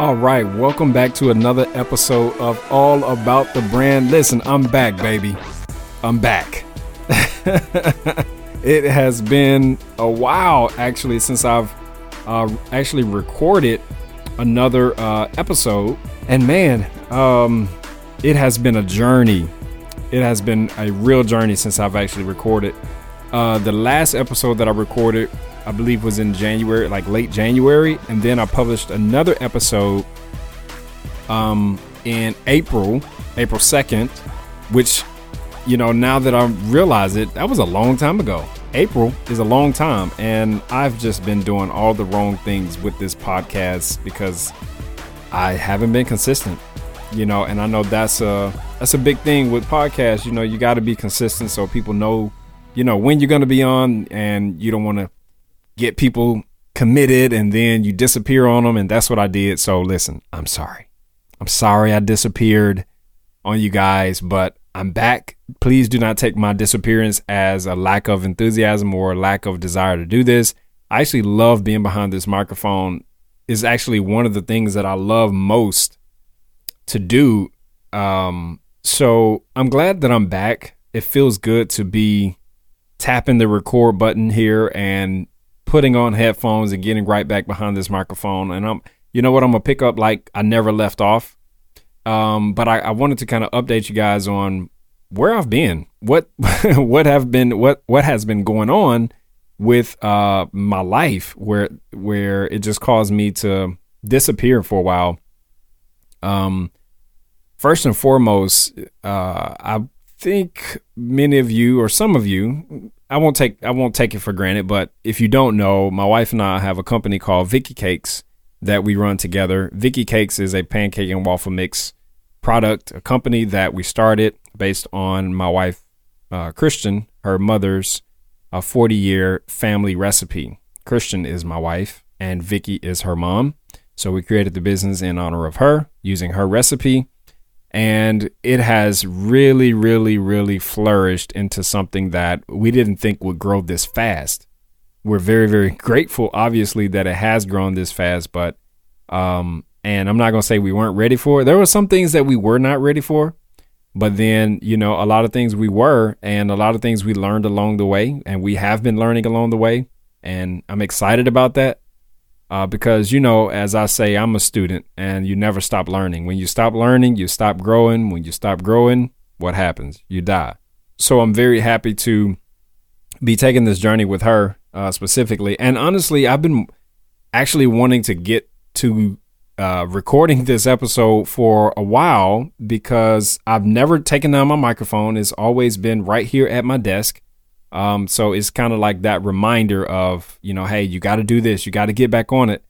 All right, welcome back to another episode of All About the Brand. Listen, I'm back, baby. I'm back. it has been a while, actually, since I've uh, actually recorded another uh, episode. And man, um, it has been a journey. It has been a real journey since I've actually recorded. Uh, the last episode that I recorded I believe was in January, like late January, and then I published another episode um in April, April 2nd, which you know, now that I realize it, that was a long time ago. April is a long time and I've just been doing all the wrong things with this podcast because I haven't been consistent. You know, and I know that's a that's a big thing with podcasts, you know, you got to be consistent so people know you know when you're going to be on and you don't want to get people committed and then you disappear on them. And that's what I did. So listen, I'm sorry. I'm sorry I disappeared on you guys, but I'm back. Please do not take my disappearance as a lack of enthusiasm or lack of desire to do this. I actually love being behind this microphone. Is actually one of the things that I love most to do. Um, so I'm glad that I'm back. It feels good to be tapping the record button here and putting on headphones and getting right back behind this microphone. And I'm, you know what, I'm gonna pick up like I never left off. Um, but I, I wanted to kind of update you guys on where I've been, what what have been what what has been going on with uh my life, where where it just caused me to disappear for a while. Um, first and foremost, uh, I think many of you or some of you I won't take I won't take it for granted, but if you don't know, my wife and I have a company called Vicky Cakes that we run together. Vicky Cakes is a pancake and waffle mix product, a company that we started based on my wife uh, Kristen, her mother's a 40 year family recipe. Kristen is my wife and Vicky is her mom. So we created the business in honor of her using her recipe and it has really, really, really flourished into something that we didn't think would grow this fast. We're very, very grateful, obviously, that it has grown this fast, but, um, and I'm not going to say we weren't ready for it. There were some things that we were not ready for, but then, you know, a lot of things we were, and a lot of things we learned along the way, and we have been learning along the way. And I'm excited about that uh, because you know, as I say, I'm a student, and you never stop learning. When you stop learning, you stop growing. When you stop growing, what happens? You die. So I'm very happy to be taking this journey with her uh, specifically, and honestly, I've been actually wanting to get to uh, recording this episode for a while because I've never taken down my microphone. It's always been right here at my desk. Um, so it's kind of like that reminder of, you know, hey, you got to do this, you got to get back on it.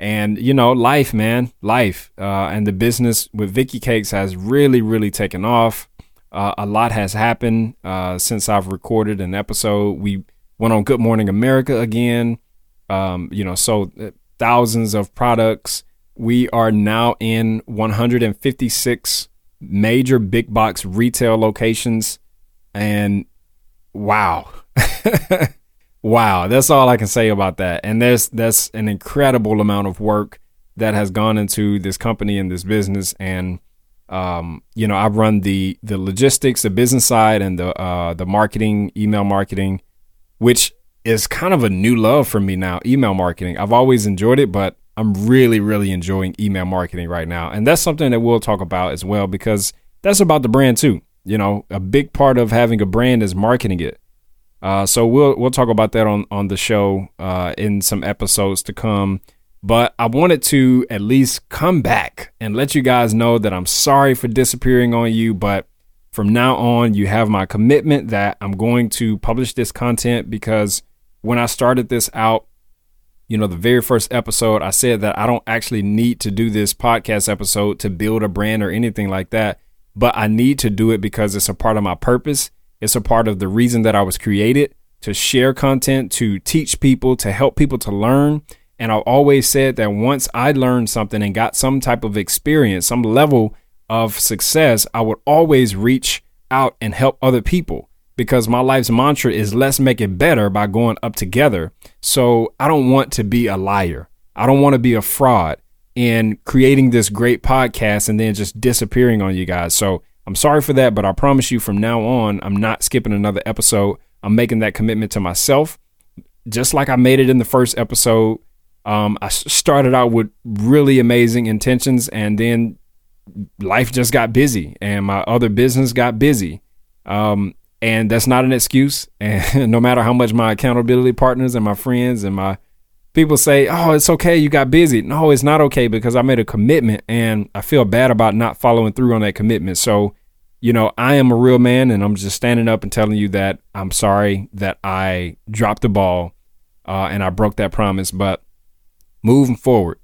And, you know, life, man, life. Uh, and the business with Vicky Cakes has really, really taken off. Uh, a lot has happened uh, since I've recorded an episode. We went on Good Morning America again, um, you know, so uh, thousands of products. We are now in 156 major big box retail locations. And wow. wow. That's all I can say about that. And there's that's an incredible amount of work that has gone into this company and this business and um, you know, I run the the logistics, the business side and the uh the marketing, email marketing, which is kind of a new love for me now, email marketing. I've always enjoyed it, but I'm really, really enjoying email marketing right now. And that's something that we'll talk about as well because that's about the brand too. You know, a big part of having a brand is marketing it. Uh, so we'll we'll talk about that on on the show uh, in some episodes to come. But I wanted to at least come back and let you guys know that I'm sorry for disappearing on you. But from now on, you have my commitment that I'm going to publish this content because when I started this out, you know, the very first episode, I said that I don't actually need to do this podcast episode to build a brand or anything like that but I need to do it because it's a part of my purpose. It's a part of the reason that I was created to share content, to teach people, to help people to learn. And I've always said that once I learned something and got some type of experience, some level of success, I would always reach out and help other people because my life's mantra is let's make it better by going up together. So I don't want to be a liar. I don't want to be a fraud. In creating this great podcast and then just disappearing on you guys. So I'm sorry for that, but I promise you from now on, I'm not skipping another episode. I'm making that commitment to myself. Just like I made it in the first episode, um, I started out with really amazing intentions and then life just got busy and my other business got busy. Um, and that's not an excuse. And no matter how much my accountability partners and my friends and my people say, "Oh, it's okay, you got busy." No, it's not okay because I made a commitment and I feel bad about not following through on that commitment. So, you know, I am a real man and I'm just standing up and telling you that I'm sorry that I dropped the ball uh, and I broke that promise. But moving forward,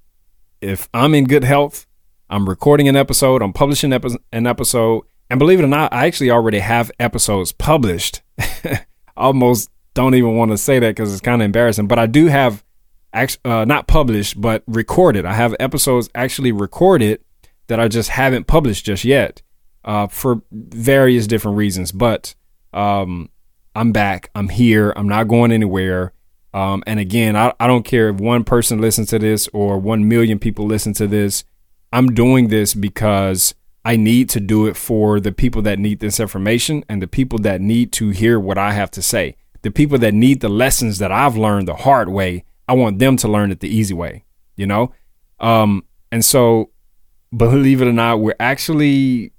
if I'm in good health, I'm recording an episode, I'm publishing an episode, and believe it or not, I actually already have episodes published. Almost don't even want to say that because it's kind of embarrassing, but I do have uh, not published, but recorded. I have episodes actually recorded that I just haven't published just yet uh, for various different reasons. But um, I'm back. I'm here. I'm not going anywhere. Um, and again, I, I don't care if one person listens to this or one million people listen to this. I'm doing this because I need to do it for the people that need this information and the people that need to hear what I have to say. The people that need the lessons that I've learned the hard way I want them to learn it the easy way, you know? Um, and so, believe it or not, we're actually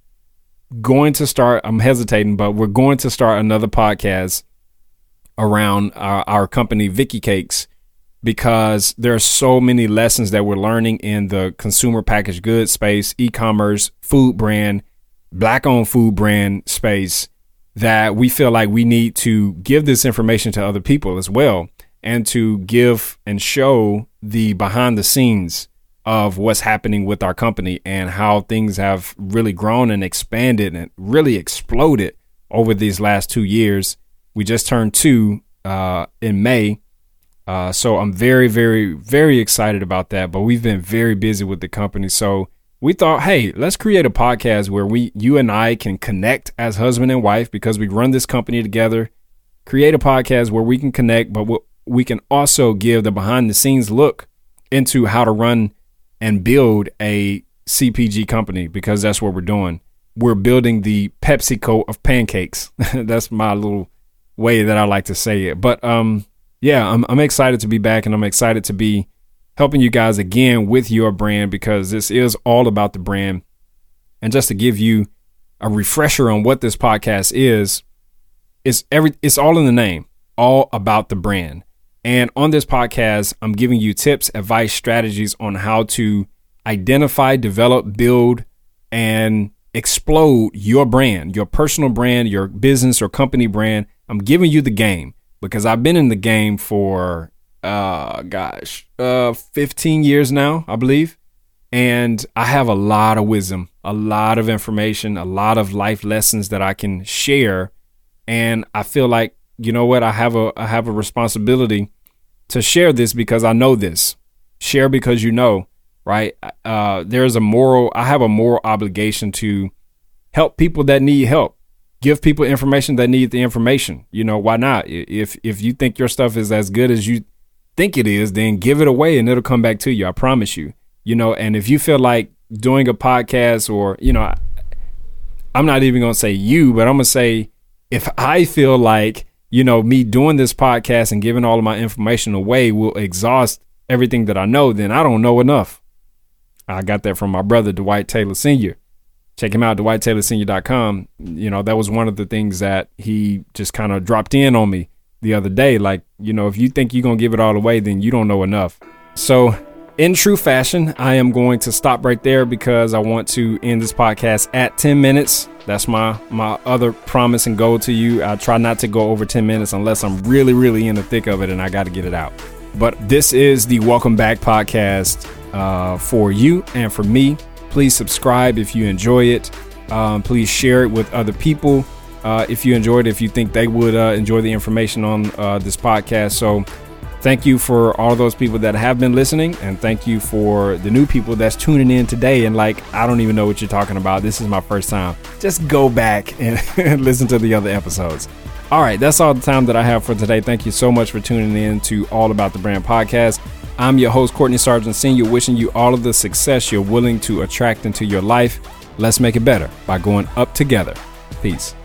going to start, I'm hesitating, but we're going to start another podcast around our, our company, Vicky Cakes, because there are so many lessons that we're learning in the consumer packaged goods space, e commerce, food brand, black owned food brand space that we feel like we need to give this information to other people as well and to give and show the behind the scenes of what's happening with our company and how things have really grown and expanded and really exploded over these last two years. We just turned two uh, in May. Uh, so I'm very, very, very excited about that. But we've been very busy with the company. So we thought, hey, let's create a podcast where we, you and I can connect as husband and wife because we run this company together. Create a podcast where we can connect, but we'll we can also give the behind the scenes look into how to run and build a CPG company because that's what we're doing. We're building the PepsiCo of pancakes. that's my little way that I like to say it. But um yeah, I'm I'm excited to be back and I'm excited to be helping you guys again with your brand because this is all about the brand. And just to give you a refresher on what this podcast is, it's every it's all in the name, all about the brand. And on this podcast, I'm giving you tips, advice, strategies on how to identify, develop, build, and explode your brand, your personal brand, your business or company brand. I'm giving you the game because I've been in the game for uh gosh, uh 15 years now, I believe. And I have a lot of wisdom, a lot of information, a lot of life lessons that I can share. And I feel like you know what? I have a I have a responsibility to share this because I know this. Share because you know, right? Uh, there's a moral. I have a moral obligation to help people that need help. Give people information that need the information. You know why not? If if you think your stuff is as good as you think it is, then give it away and it'll come back to you. I promise you. You know, and if you feel like doing a podcast or you know, I'm not even gonna say you, but I'm gonna say if I feel like you know, me doing this podcast and giving all of my information away will exhaust everything that I know, then I don't know enough. I got that from my brother, Dwight Taylor Sr. Check him out, DwightTaylorSenior.com. You know, that was one of the things that he just kind of dropped in on me the other day. Like, you know, if you think you're going to give it all away, then you don't know enough. So, in true fashion, I am going to stop right there because I want to end this podcast at 10 minutes. That's my my other promise and goal to you. I try not to go over 10 minutes unless I'm really really in the thick of it and I got to get it out. But this is the Welcome Back podcast uh, for you and for me. Please subscribe if you enjoy it. Um, please share it with other people uh, if you enjoyed it. If you think they would uh, enjoy the information on uh, this podcast, so Thank you for all those people that have been listening, and thank you for the new people that's tuning in today. And like, I don't even know what you're talking about. This is my first time. Just go back and listen to the other episodes. All right, that's all the time that I have for today. Thank you so much for tuning in to All About the Brand podcast. I'm your host, Courtney Sargent Sr., wishing you all of the success you're willing to attract into your life. Let's make it better by going up together. Peace.